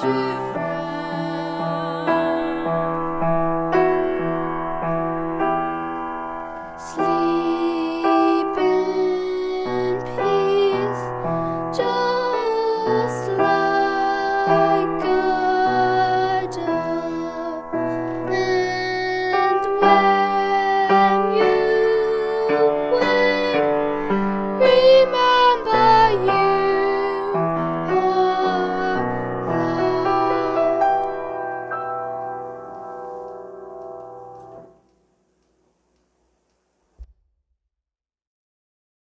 Slow.